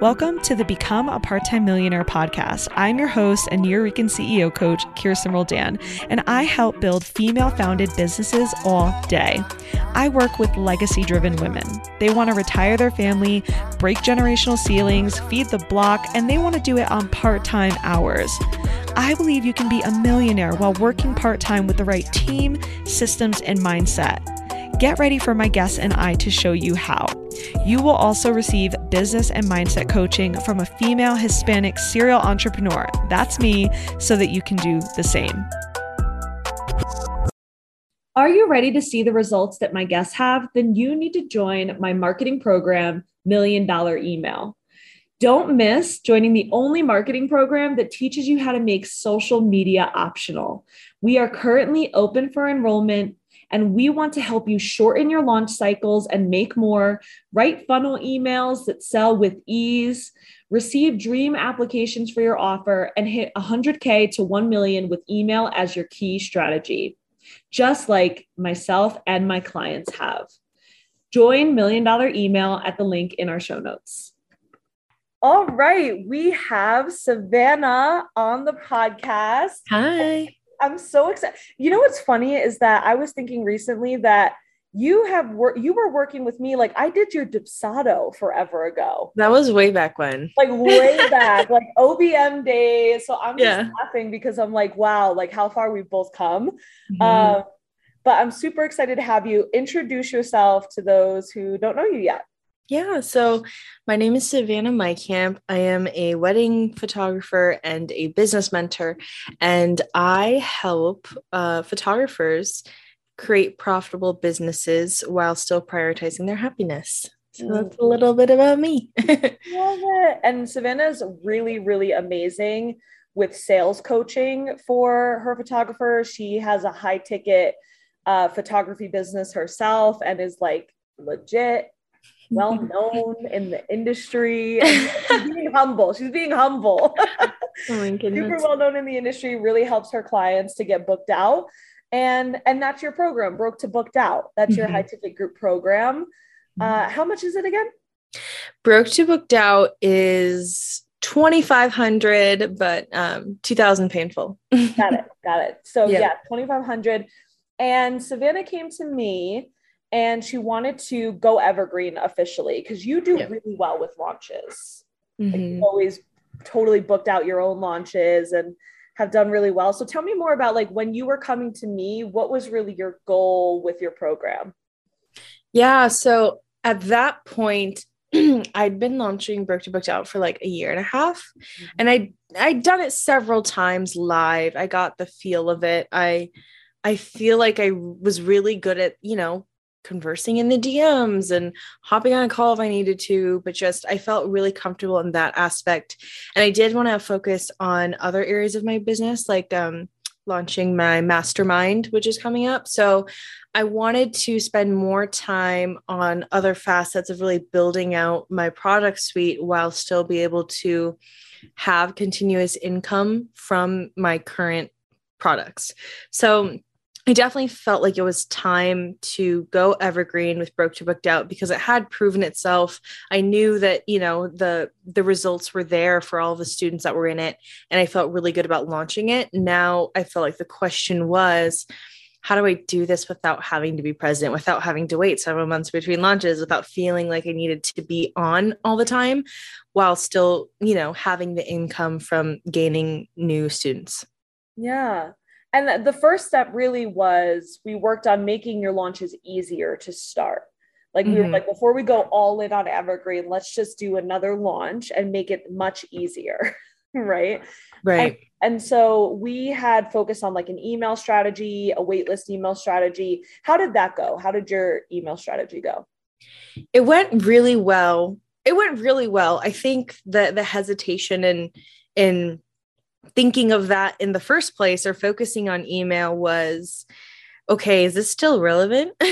Welcome to the Become a Part Time Millionaire podcast. I'm your host and New Nuyorican CEO coach, Kirsten Roldan, and I help build female founded businesses all day. I work with legacy driven women. They want to retire their family, break generational ceilings, feed the block, and they want to do it on part time hours. I believe you can be a millionaire while working part time with the right team, systems, and mindset. Get ready for my guests and I to show you how. You will also receive business and mindset coaching from a female Hispanic serial entrepreneur. That's me, so that you can do the same. Are you ready to see the results that my guests have? Then you need to join my marketing program, Million Dollar Email. Don't miss joining the only marketing program that teaches you how to make social media optional. We are currently open for enrollment and we want to help you shorten your launch cycles and make more, write funnel emails that sell with ease, receive dream applications for your offer, and hit 100K to 1 million with email as your key strategy, just like myself and my clients have. Join Million Dollar Email at the link in our show notes. All right, we have Savannah on the podcast. Hi. I'm so excited. You know what's funny is that I was thinking recently that you have you were working with me like I did your Dubsado forever ago. That was way back when. Like way back, like OBM days. So I'm yeah. just laughing because I'm like, wow, like how far we've both come. Mm-hmm. Um, but I'm super excited to have you introduce yourself to those who don't know you yet. Yeah, so my name is Savannah Mycamp. I am a wedding photographer and a business mentor, and I help uh, photographers create profitable businesses while still prioritizing their happiness. So that's a little bit about me. Love it. And Savannah is really, really amazing with sales coaching for her photographers. She has a high ticket uh, photography business herself and is like legit well known in the industry. she's being humble. She's being humble. oh Super well known in the industry, really helps her clients to get booked out. And and that's your program, Broke to Booked Out. That's your mm-hmm. high ticket group program. Uh, how much is it again? Broke to Booked Out is 2500 but um 2000 painful got it got it so yeah, yeah 2500 and savannah came to me and she wanted to go evergreen officially because you do yeah. really well with launches. Mm-hmm. Like you've always totally booked out your own launches and have done really well. So tell me more about like when you were coming to me, what was really your goal with your program? Yeah, so at that point I'd been launching Broke to Booked Out for like a year and a half. Mm-hmm. And I I'd done it several times live. I got the feel of it. I I feel like I was really good at, you know, conversing in the DMs and hopping on a call if I needed to, but just I felt really comfortable in that aspect. And I did want to focus on other areas of my business, like um, launching my mastermind, which is coming up. So I wanted to spend more time on other facets of really building out my product suite while still be able to have continuous income from my current products. So I definitely felt like it was time to go evergreen with Broke to Booked Out because it had proven itself. I knew that, you know, the the results were there for all the students that were in it and I felt really good about launching it. Now I felt like the question was how do I do this without having to be present, without having to wait several months between launches, without feeling like I needed to be on all the time while still, you know, having the income from gaining new students? Yeah and the first step really was we worked on making your launches easier to start. Like we mm-hmm. were like before we go all in on evergreen let's just do another launch and make it much easier right? Right. and, and, so we had focused on like an email strategy a waitlist email strategy. How did that go? How did your email strategy go? It went really well. It went really well. I think the the hesitation and in thinking of that in the first place or focusing on email was okay is this still relevant?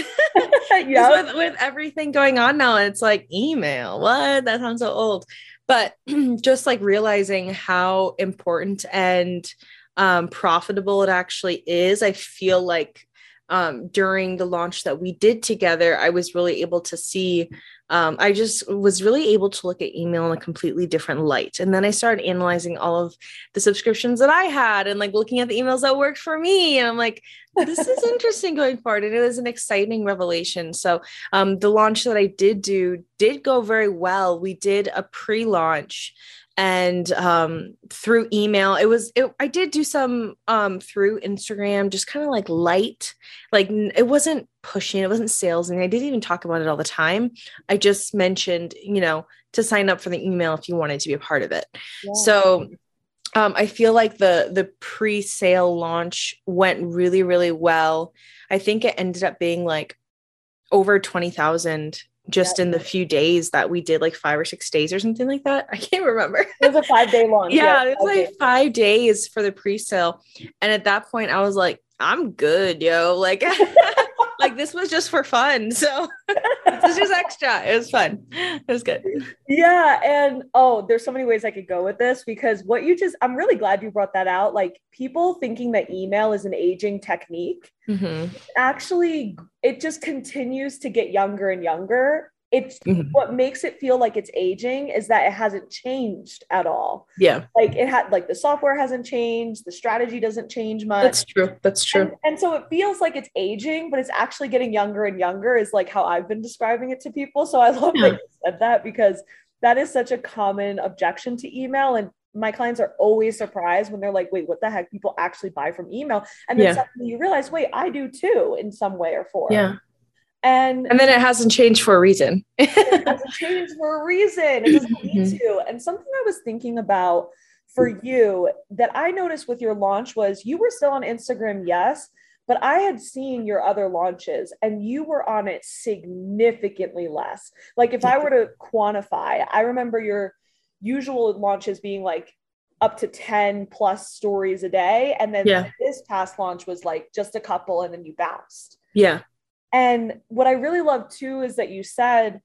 Yeah with, with everything going on now it's like email what? That sounds so old. But just like realizing how important and um, profitable it actually is i feel like um, during the launch that we did together, I was really able to see. Um, I just was really able to look at email in a completely different light. And then I started analyzing all of the subscriptions that I had and like looking at the emails that worked for me. And I'm like, this is interesting going forward. And it was an exciting revelation. So um, the launch that I did do did go very well. We did a pre launch and um, through email it was it, i did do some um, through instagram just kind of like light like it wasn't pushing it wasn't sales and i didn't even talk about it all the time i just mentioned you know to sign up for the email if you wanted to be a part of it yeah. so um, i feel like the the pre-sale launch went really really well i think it ended up being like over 20000 just yeah. in the few days that we did like five or six days or something like that. I can't remember. It was a five day launch. yeah, yeah, it was like five days for the pre-sale. And at that point I was like, I'm good, yo. Like like this was just for fun. So this is just extra. It was fun. It was good. Yeah. And oh, there's so many ways I could go with this because what you just, I'm really glad you brought that out. Like people thinking that email is an aging technique. Mm-hmm. Actually, it just continues to get younger and younger it's mm-hmm. what makes it feel like it's aging is that it hasn't changed at all. Yeah. Like it had like the software hasn't changed, the strategy doesn't change much. That's true. That's true. And, and, so it feels like it's aging, but it's actually getting younger and younger, is like how I've been describing it to people. So I love yeah. that you said that because that is such a common objection to email. And my clients are always surprised when they're like, wait, what the heck? People actually buy from email. And then yeah. suddenly you realize, wait, I do too in some way or form. Yeah. And and then it hasn't changed for a reason. it hasn't changed for a reason. It doesn't need mm-hmm. to. And something I was thinking about for you that I noticed with your launch was you were still on Instagram, yes, but I had seen your other launches and you were on it significantly less. Like if I were to quantify, I remember your usual launches being like up to 10 plus stories a day. And then yeah. this past launch was like just a couple and then you bounced. Yeah. And what I really love too is that you said,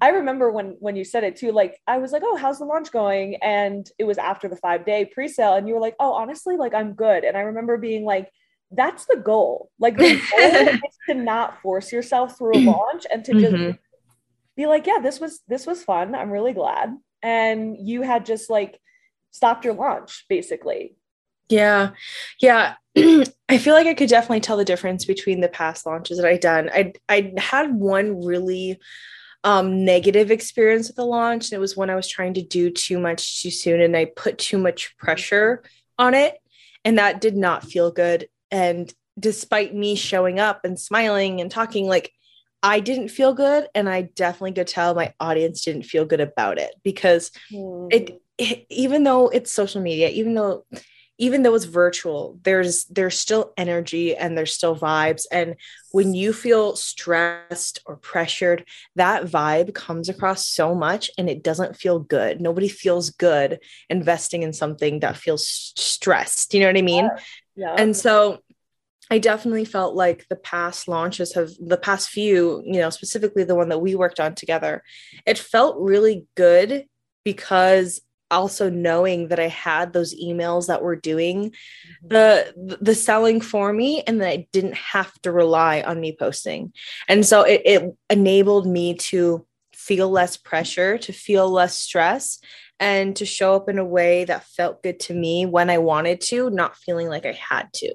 I remember when when you said it too, like I was like, oh, how's the launch going? And it was after the five day pre-sale, and you were like, oh, honestly, like I'm good. And I remember being like, that's the goal. Like the goal is to not force yourself through a launch and to just mm-hmm. be like, yeah, this was this was fun. I'm really glad. And you had just like stopped your launch basically. Yeah. Yeah. I feel like I could definitely tell the difference between the past launches that I'd done. I I had one really um, negative experience with the launch, and it was when I was trying to do too much too soon, and I put too much pressure on it, and that did not feel good. And despite me showing up and smiling and talking, like I didn't feel good, and I definitely could tell my audience didn't feel good about it because mm. it, it even though it's social media, even though even though it's virtual there's there's still energy and there's still vibes and when you feel stressed or pressured that vibe comes across so much and it doesn't feel good nobody feels good investing in something that feels stressed you know what i mean yeah. yeah. and so I definitely felt like the past launches have the past few, you know, specifically the one that we worked on together, it felt really good because also knowing that I had those emails that were doing mm-hmm. the the selling for me and that I didn't have to rely on me posting. And so it, it enabled me to feel less pressure, to feel less stress, and to show up in a way that felt good to me when I wanted to, not feeling like I had to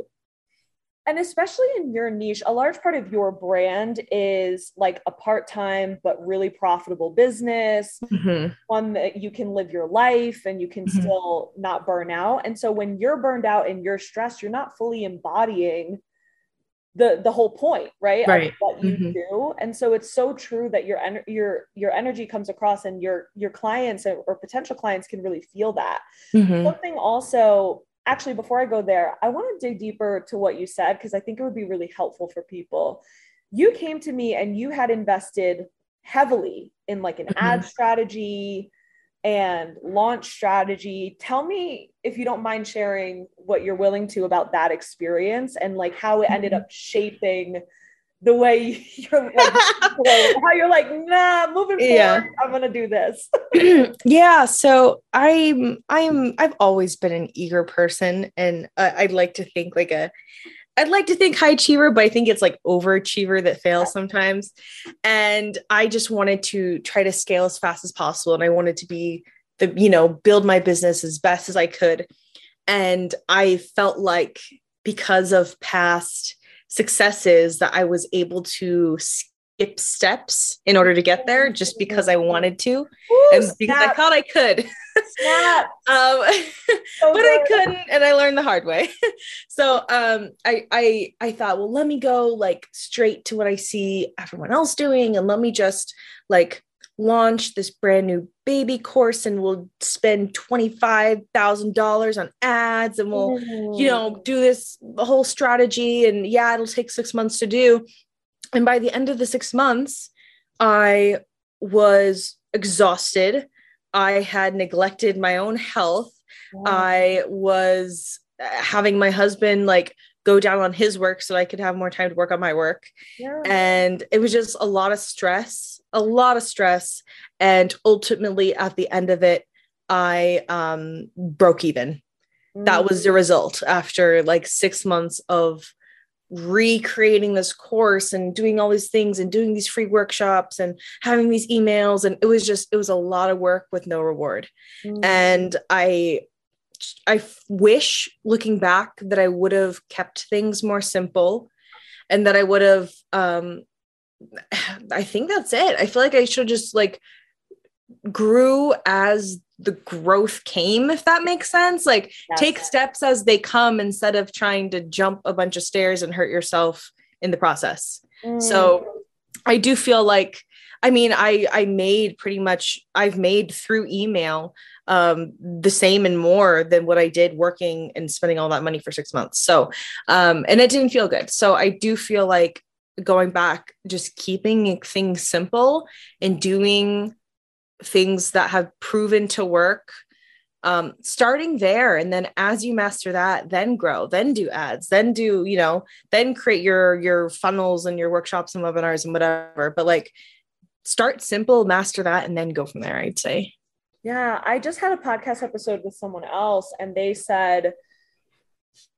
and especially in your niche, a large part of your brand is like a part time but really profitable business, mm-hmm. one that you can live your life and you can mm-hmm. still not burn out. And so when you're burned out and you're stressed, you're not fully embodying the the whole point, right? Right. What you mm-hmm. do. And so it's so true that your en- your your energy comes across and your your clients or potential clients can really feel that. Mm-hmm. Something also actually, before I go there, I want to dig deeper to what you said because I think it would be really helpful for people. You came to me and you had invested heavily in like an mm-hmm. ad strategy and launch strategy. Tell me if you don't mind sharing what you're willing to about that experience and like how it ended mm-hmm. up shaping the way you're like how you're like nah moving forward yeah. i'm gonna do this yeah so i'm i'm i've always been an eager person and uh, i'd like to think like a I'd like to think high achiever, but I think it's like overachiever that fails sometimes. And I just wanted to try to scale as fast as possible. And I wanted to be the, you know, build my business as best as I could. And I felt like because of past successes that I was able to skip steps in order to get there just because I wanted to Ooh, and because snap. I thought I could. um, so but good. I couldn't and I learned the hard way. so um, I I I thought, well, let me go like straight to what I see everyone else doing and let me just like launch this brand new baby course and we'll spend $25,000 on ads and we'll, mm. you know, do this whole strategy. And yeah, it'll take six months to do. And by the end of the six months, I was exhausted. I had neglected my own health. Wow. I was having my husband like go down on his work so I could have more time to work on my work. Yeah. And it was just a lot of stress, a lot of stress. And ultimately, at the end of it, I um, broke even. Mm. That was the mm. result after like six months of recreating this course and doing all these things and doing these free workshops and having these emails. And it was just, it was a lot of work with no reward. Mm. And I I wish looking back that I would have kept things more simple and that I would have um I think that's it. I feel like I should just like grew as the growth came if that makes sense like that's take it. steps as they come instead of trying to jump a bunch of stairs and hurt yourself in the process mm. so i do feel like i mean i i made pretty much i've made through email um, the same and more than what I did working and spending all that money for six months. So, um, and it didn't feel good. So I do feel like going back, just keeping things simple and doing things that have proven to work. Um, starting there and then as you master that then grow then do ads then do you know then create your your funnels and your workshops and webinars and whatever but like start simple master that and then go from there i'd say yeah, I just had a podcast episode with someone else and they said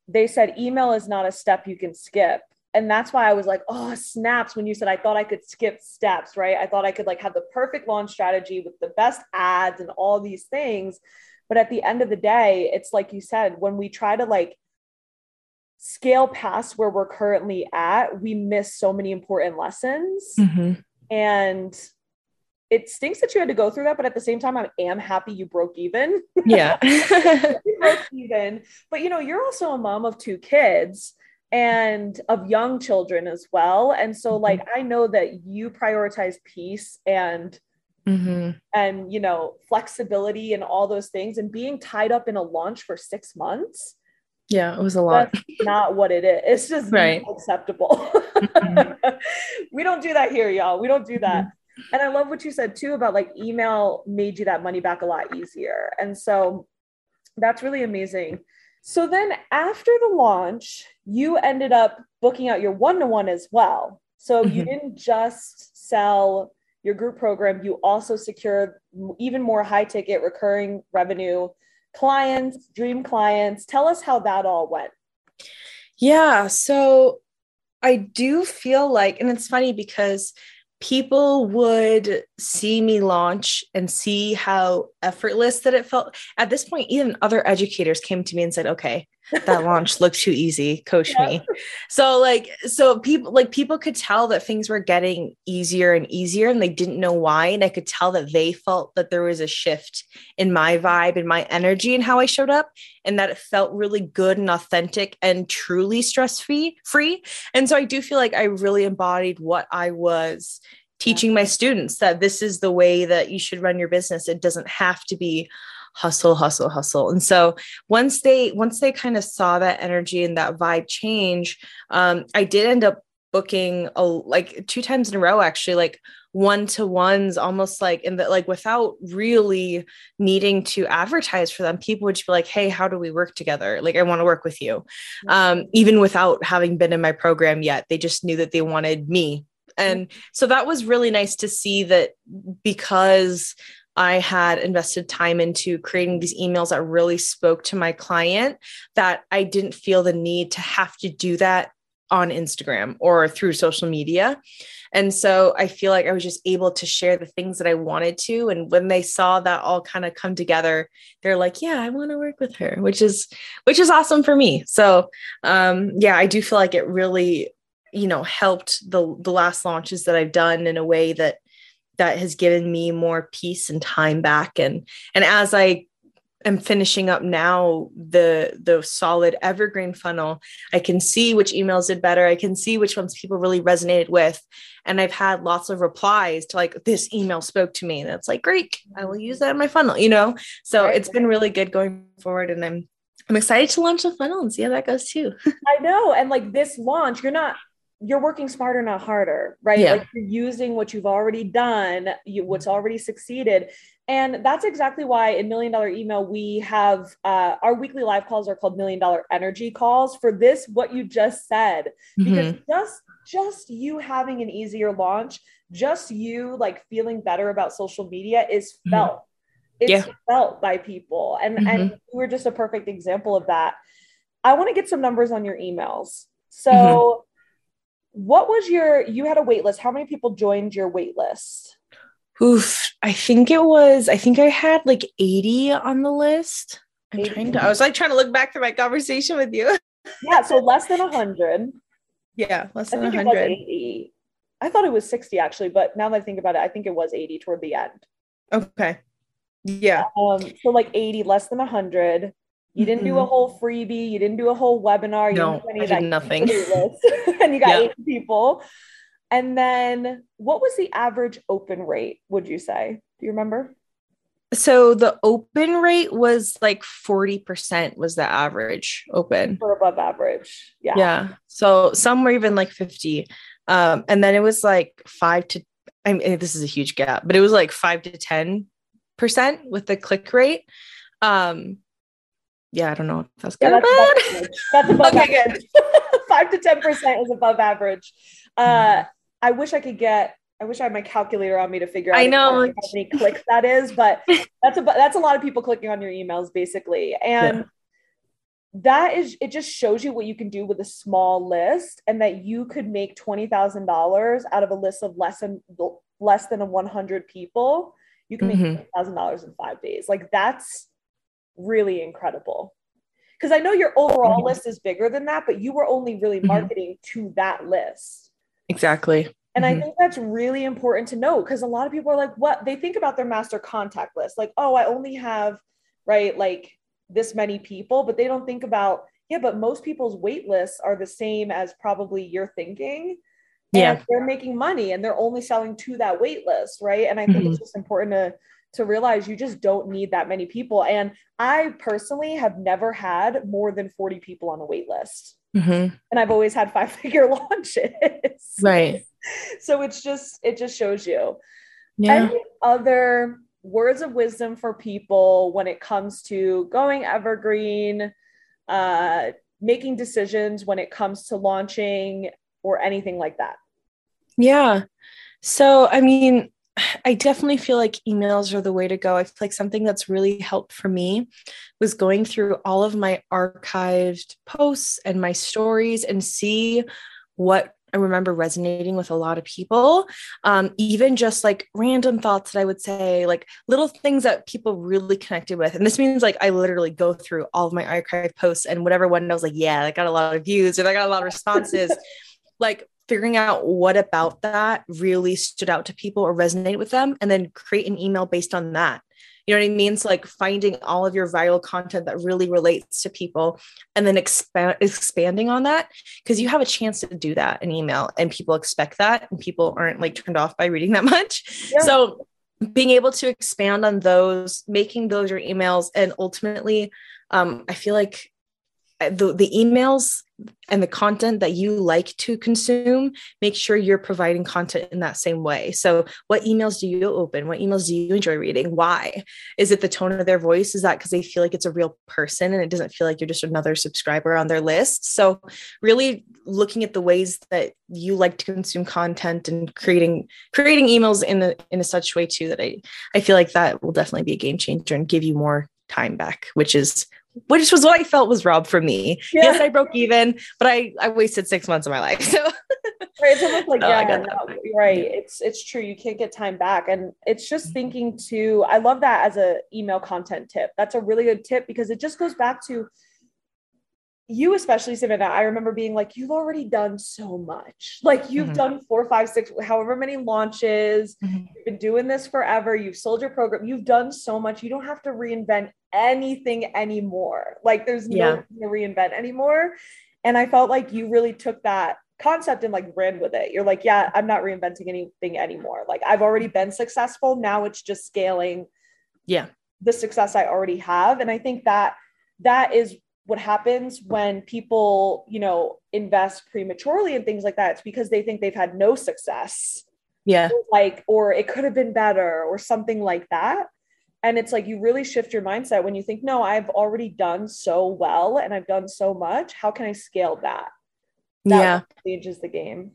they said email is not a step you can skip. And that's why I was like, "Oh, snaps when you said I thought I could skip steps, right? I thought I could like have the perfect launch strategy with the best ads and all these things. But at the end of the day, it's like you said, when we try to like scale past where we're currently at, we miss so many important lessons. Mm-hmm. And it stinks that you had to go through that, but at the same time, I am happy you broke even. Yeah. broke even. But you know, you're also a mom of two kids and of young children as well. And so, mm-hmm. like, I know that you prioritize peace and mm-hmm. and you know, flexibility and all those things, and being tied up in a launch for six months. Yeah, it was a lot. not what it is. It's just right. acceptable. Mm-hmm. we don't do that here, y'all. We don't do that. Mm-hmm and I love what you said too about like email made you that money back a lot easier. And so that's really amazing. So then after the launch, you ended up booking out your one to one as well. So mm-hmm. you didn't just sell your group program, you also secured even more high ticket recurring revenue clients, dream clients. Tell us how that all went. Yeah. So I do feel like, and it's funny because people would see me launch and see how effortless that it felt. At this point, even other educators came to me and said, okay, that launch looked too easy. Coach yeah. me. So like, so people like people could tell that things were getting easier and easier and they didn't know why. And I could tell that they felt that there was a shift in my vibe and my energy and how I showed up and that it felt really good and authentic and truly stress free free. And so I do feel like I really embodied what I was teaching my students that this is the way that you should run your business. It doesn't have to be hustle hustle hustle. And so once they once they kind of saw that energy and that vibe change um, i did end up booking a, like two times in a row actually like one to ones almost like in that like without really needing to advertise for them. People would just be like hey how do we work together? Like i want to work with you. Um, even without having been in my program yet they just knew that they wanted me. And so that was really nice to see that because I had invested time into creating these emails that really spoke to my client, that I didn't feel the need to have to do that on Instagram or through social media. And so I feel like I was just able to share the things that I wanted to. And when they saw that all kind of come together, they're like, yeah, I want to work with her, which is, which is awesome for me. So um, yeah, I do feel like it really, you know, helped the, the last launches that I've done in a way that, that has given me more peace and time back. And, and as I am finishing up now the the solid evergreen funnel i can see which emails did better. I can see which ones people really resonated with. And i've had lots of replies to like this email spoke to me. And it's like great i will use that in my funnel you know? So it's been really good going forward. And i'm i'm excited to launch the funnel and see how that goes too. I know. And like this launch you're not you're working smarter not harder right yeah. like you're using what you've already done you, what's already succeeded and that's exactly why in Million Dollar Email, we have uh, our weekly live calls are called Million Dollar Energy Calls for this, what you just said. Because mm-hmm. just just you having an easier launch, just you like feeling better about social media is mm-hmm. felt. Mm-hmm. It's yeah. felt by people. And mm-hmm. and you were just a perfect example of that. I want to get some numbers on your emails. So mm-hmm. What was your you had a wait list. How many people joined your wait list? Oof, I think it was, I think I had like 80 on the list. I'm 80. trying to, I was like trying to look back through my conversation with you. yeah, so less than 100. Yeah, less than 100. 80. I thought it was 60 actually, but now that I think about it, I think it was 80 toward the end. Okay. Yeah. Um, so like 80, less than 100. You didn't mm-hmm. do a mm-hmm. whole freebie. You didn't do a whole webinar. You no, I did nothing. and you got yeah. eight people. And then what was the average open rate, would you say? Do you remember? So the open rate was like 40% was the average open. For above average. Yeah. Yeah. So some were even like 50. Um, and then it was like five to I mean this is a huge gap, but it was like five to 10 percent with the click rate. Um yeah, I don't know if that's good yeah, that's, bad. That's above okay, good. five to 10 percent is above average. Uh I wish I could get I wish I had my calculator on me to figure out I know how many clicks that is, but that's a that's a lot of people clicking on your emails basically. And yeah. that is it just shows you what you can do with a small list and that you could make $20,000 out of a list of less than less than 100 people. You can make mm-hmm. $20,000 in 5 days. Like that's really incredible. Cuz I know your overall mm-hmm. list is bigger than that, but you were only really mm-hmm. marketing mm-hmm. to that list. Exactly. And mm-hmm. I think that's really important to know because a lot of people are like, what they think about their master contact list, like, oh, I only have, right, like this many people, but they don't think about, yeah, but most people's wait lists are the same as probably you're thinking. Yeah. they're making money and they're only selling to that wait list, right? And I think mm-hmm. it's just important to to realize you just don't need that many people. And I personally have never had more than 40 people on a wait list. Mm-hmm. And I've always had five figure launches. Right. so it's just, it just shows you. Yeah. Any other words of wisdom for people when it comes to going evergreen, uh, making decisions when it comes to launching or anything like that? Yeah. So, I mean, I definitely feel like emails are the way to go. I feel like something that's really helped for me was going through all of my archived posts and my stories and see what I remember resonating with a lot of people. Um, even just like random thoughts that I would say, like little things that people really connected with. And this means like I literally go through all of my archive posts and whatever one knows, like, yeah, I got a lot of views or I got a lot of responses. like figuring out what about that really stood out to people or resonated with them and then create an email based on that. You know what i mean? So like finding all of your viral content that really relates to people and then expand expanding on that because you have a chance to do that in email and people expect that and people aren't like turned off by reading that much. Yeah. so being able to expand on those making those your emails and ultimately um, i feel like Uh, the, the emails and the content that you like to consume, make sure you're providing content in that same way. So, what emails do you open? What emails do you enjoy reading? Why? Is it the tone of their voice? Is that because they feel like it's a real person and it doesn't feel like you're just another subscriber on their list? So, really looking at the ways that you like to consume content and creating creating emails in a in a such way too that I I feel like that will definitely be a game changer and give you more time back, which is which was what I felt was robbed from me. Yeah. Yes, I broke even, but I I wasted six months of my life. So right, it's almost like yeah, no, right. It's it's true. You can't get time back, and it's just mm-hmm. thinking to. I love that as a email content tip. That's a really good tip because it just goes back to you especially savannah i remember being like you've already done so much. Like you've mm-hmm. done four five six however many launches. Mm-hmm. you've been doing this forever. You've sold your program. You've done so much. You don't have to reinvent anything anymore. Like there's yeah. no to reinvent anymore. And i felt like you really took that concept and like ran with it. You're like yeah i'm not reinventing anything anymore. Like i've already been successful. Now it's just scaling yeah. the success i already have. And i think that that is what happens when people, you know, invest prematurely and things like that, it's because they think they've had no success. Yeah. Like, or it could have been better or something like that. And it's like you really shift your mindset when you think, no, I've already done so well and I've done so much. How can I scale that? That yeah. changes the game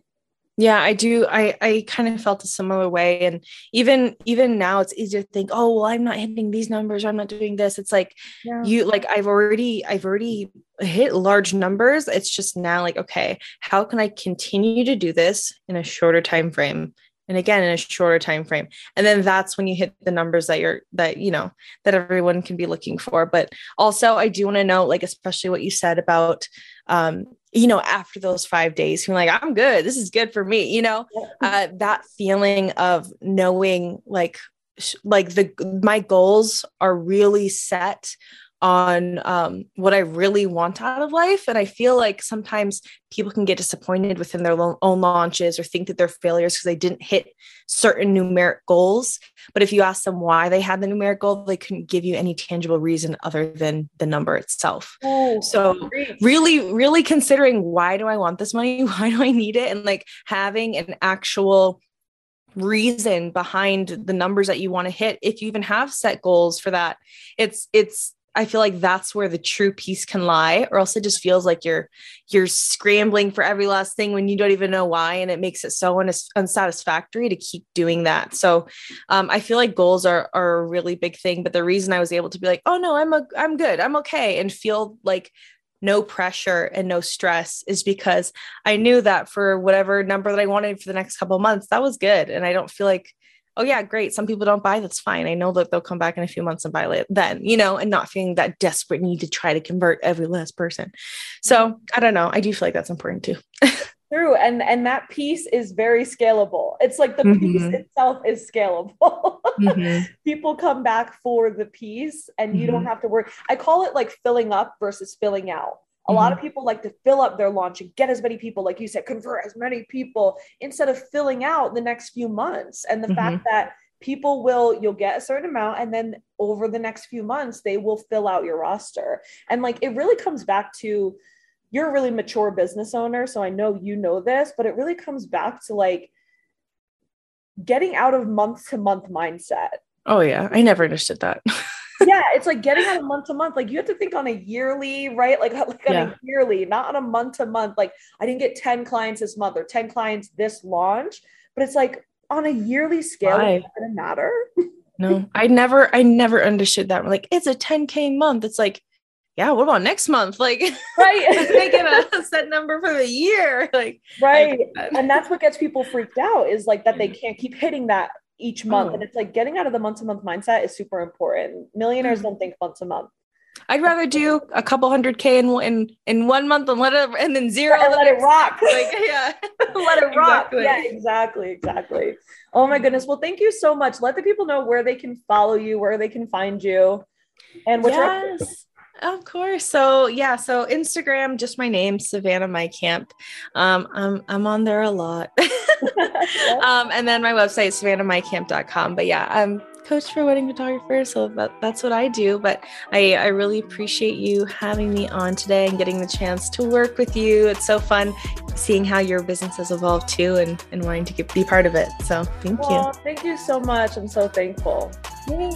yeah i do i i kind of felt a similar way and even even now it's easier to think oh well i'm not hitting these numbers i'm not doing this. It's like yeah. you like i've already i've already hit large numbers. It's just now like okay how can i continue to do this in a shorter time frame and again in a shorter time frame and then that's when you hit the numbers that you're that you know that everyone can be looking for. But also i do want to know like especially what you said about um you know after those five days feeling like i'm good. This is good for me you know? Uh, that feeling of knowing like like the my goals are really set on um, what I really want out of life. And I feel like sometimes people can get disappointed within their own launches or think that they're failures because they didn't hit certain numeric goals. But if you ask them why they had the numeric goal, they couldn't give you any tangible reason other than the number itself. Oh, so great. really, really considering why do I want this money? Why do I need it? And like having an actual reason behind the numbers that you want to hit if you even have set goals for that it's it's I feel like that's where the true peace can lie, or else it just feels like you're you're scrambling for every last thing when you don't even know why, and it makes it so un- unsatisfactory to keep doing that. So, um, I feel like goals are are a really big thing. But the reason I was able to be like, oh no, I'm a I'm good, I'm okay, and feel like no pressure and no stress is because I knew that for whatever number that I wanted for the next couple months, that was good, and I don't feel like oh yeah great some people don't buy that's fine i know that they'll come back in a few months and buy it then you know and not feeling that desperate need to try to convert every last person so i don't know i do feel like that's important too True, and and that piece is very scalable. It's like the mm-hmm. piece itself is scalable. mm-hmm. People come back for the piece, and you mm-hmm. don't have to worry. I call it like filling up versus filling out. A lot of mm-hmm. people like to fill up their launch and get as many people, like you said, convert as many people instead of filling out the next few months. And the mm-hmm. fact that people will, you'll get a certain amount, and then over the next few months, they will fill out your roster. And like it really comes back to you're a really mature business owner. So I know you know this, but it really comes back to like getting out of month to month mindset. Oh, yeah. I never understood that. yeah, it's like getting on a month to month. Like you have to think on a yearly, right? Like, like on yeah. a yearly, not on a month to month. Like I didn't get 10 clients this month or 10 clients this launch, but it's like on a yearly scale, it doesn't matter. no, I never, I never understood that. Like it's a 10K month. It's like, yeah, what about next month? Like, right, it's making a set number for the year. Like, right. And that's what gets people freaked out is like that they mm. can't keep hitting that each month. Oh. And it's like getting out of the month to month mindset is super important. Millionaires mm-hmm. don't think month to month. I'd rather do a couple hundred K in in in one month and let it and then zero and let it rock. Like, yeah. let it rock. Exactly. Yeah, exactly. Exactly. Oh my goodness. Well, thank you so much. Let the people know where they can follow you, where they can find you, and what yes. Of course. So yeah, so Instagram, just my name, Savannah Mycamp. Um, I'm I'm on there a lot. um, and then my website, savannahmycamp.com. But yeah, I'm coach for wedding photographers, so that, that's what I do. But I, I really appreciate you having me on today and getting the chance to work with you. It's so fun seeing how your business has evolved too and, and wanting to get, be part of it. So thank well, you. Thank you so much. I'm so thankful. Yay.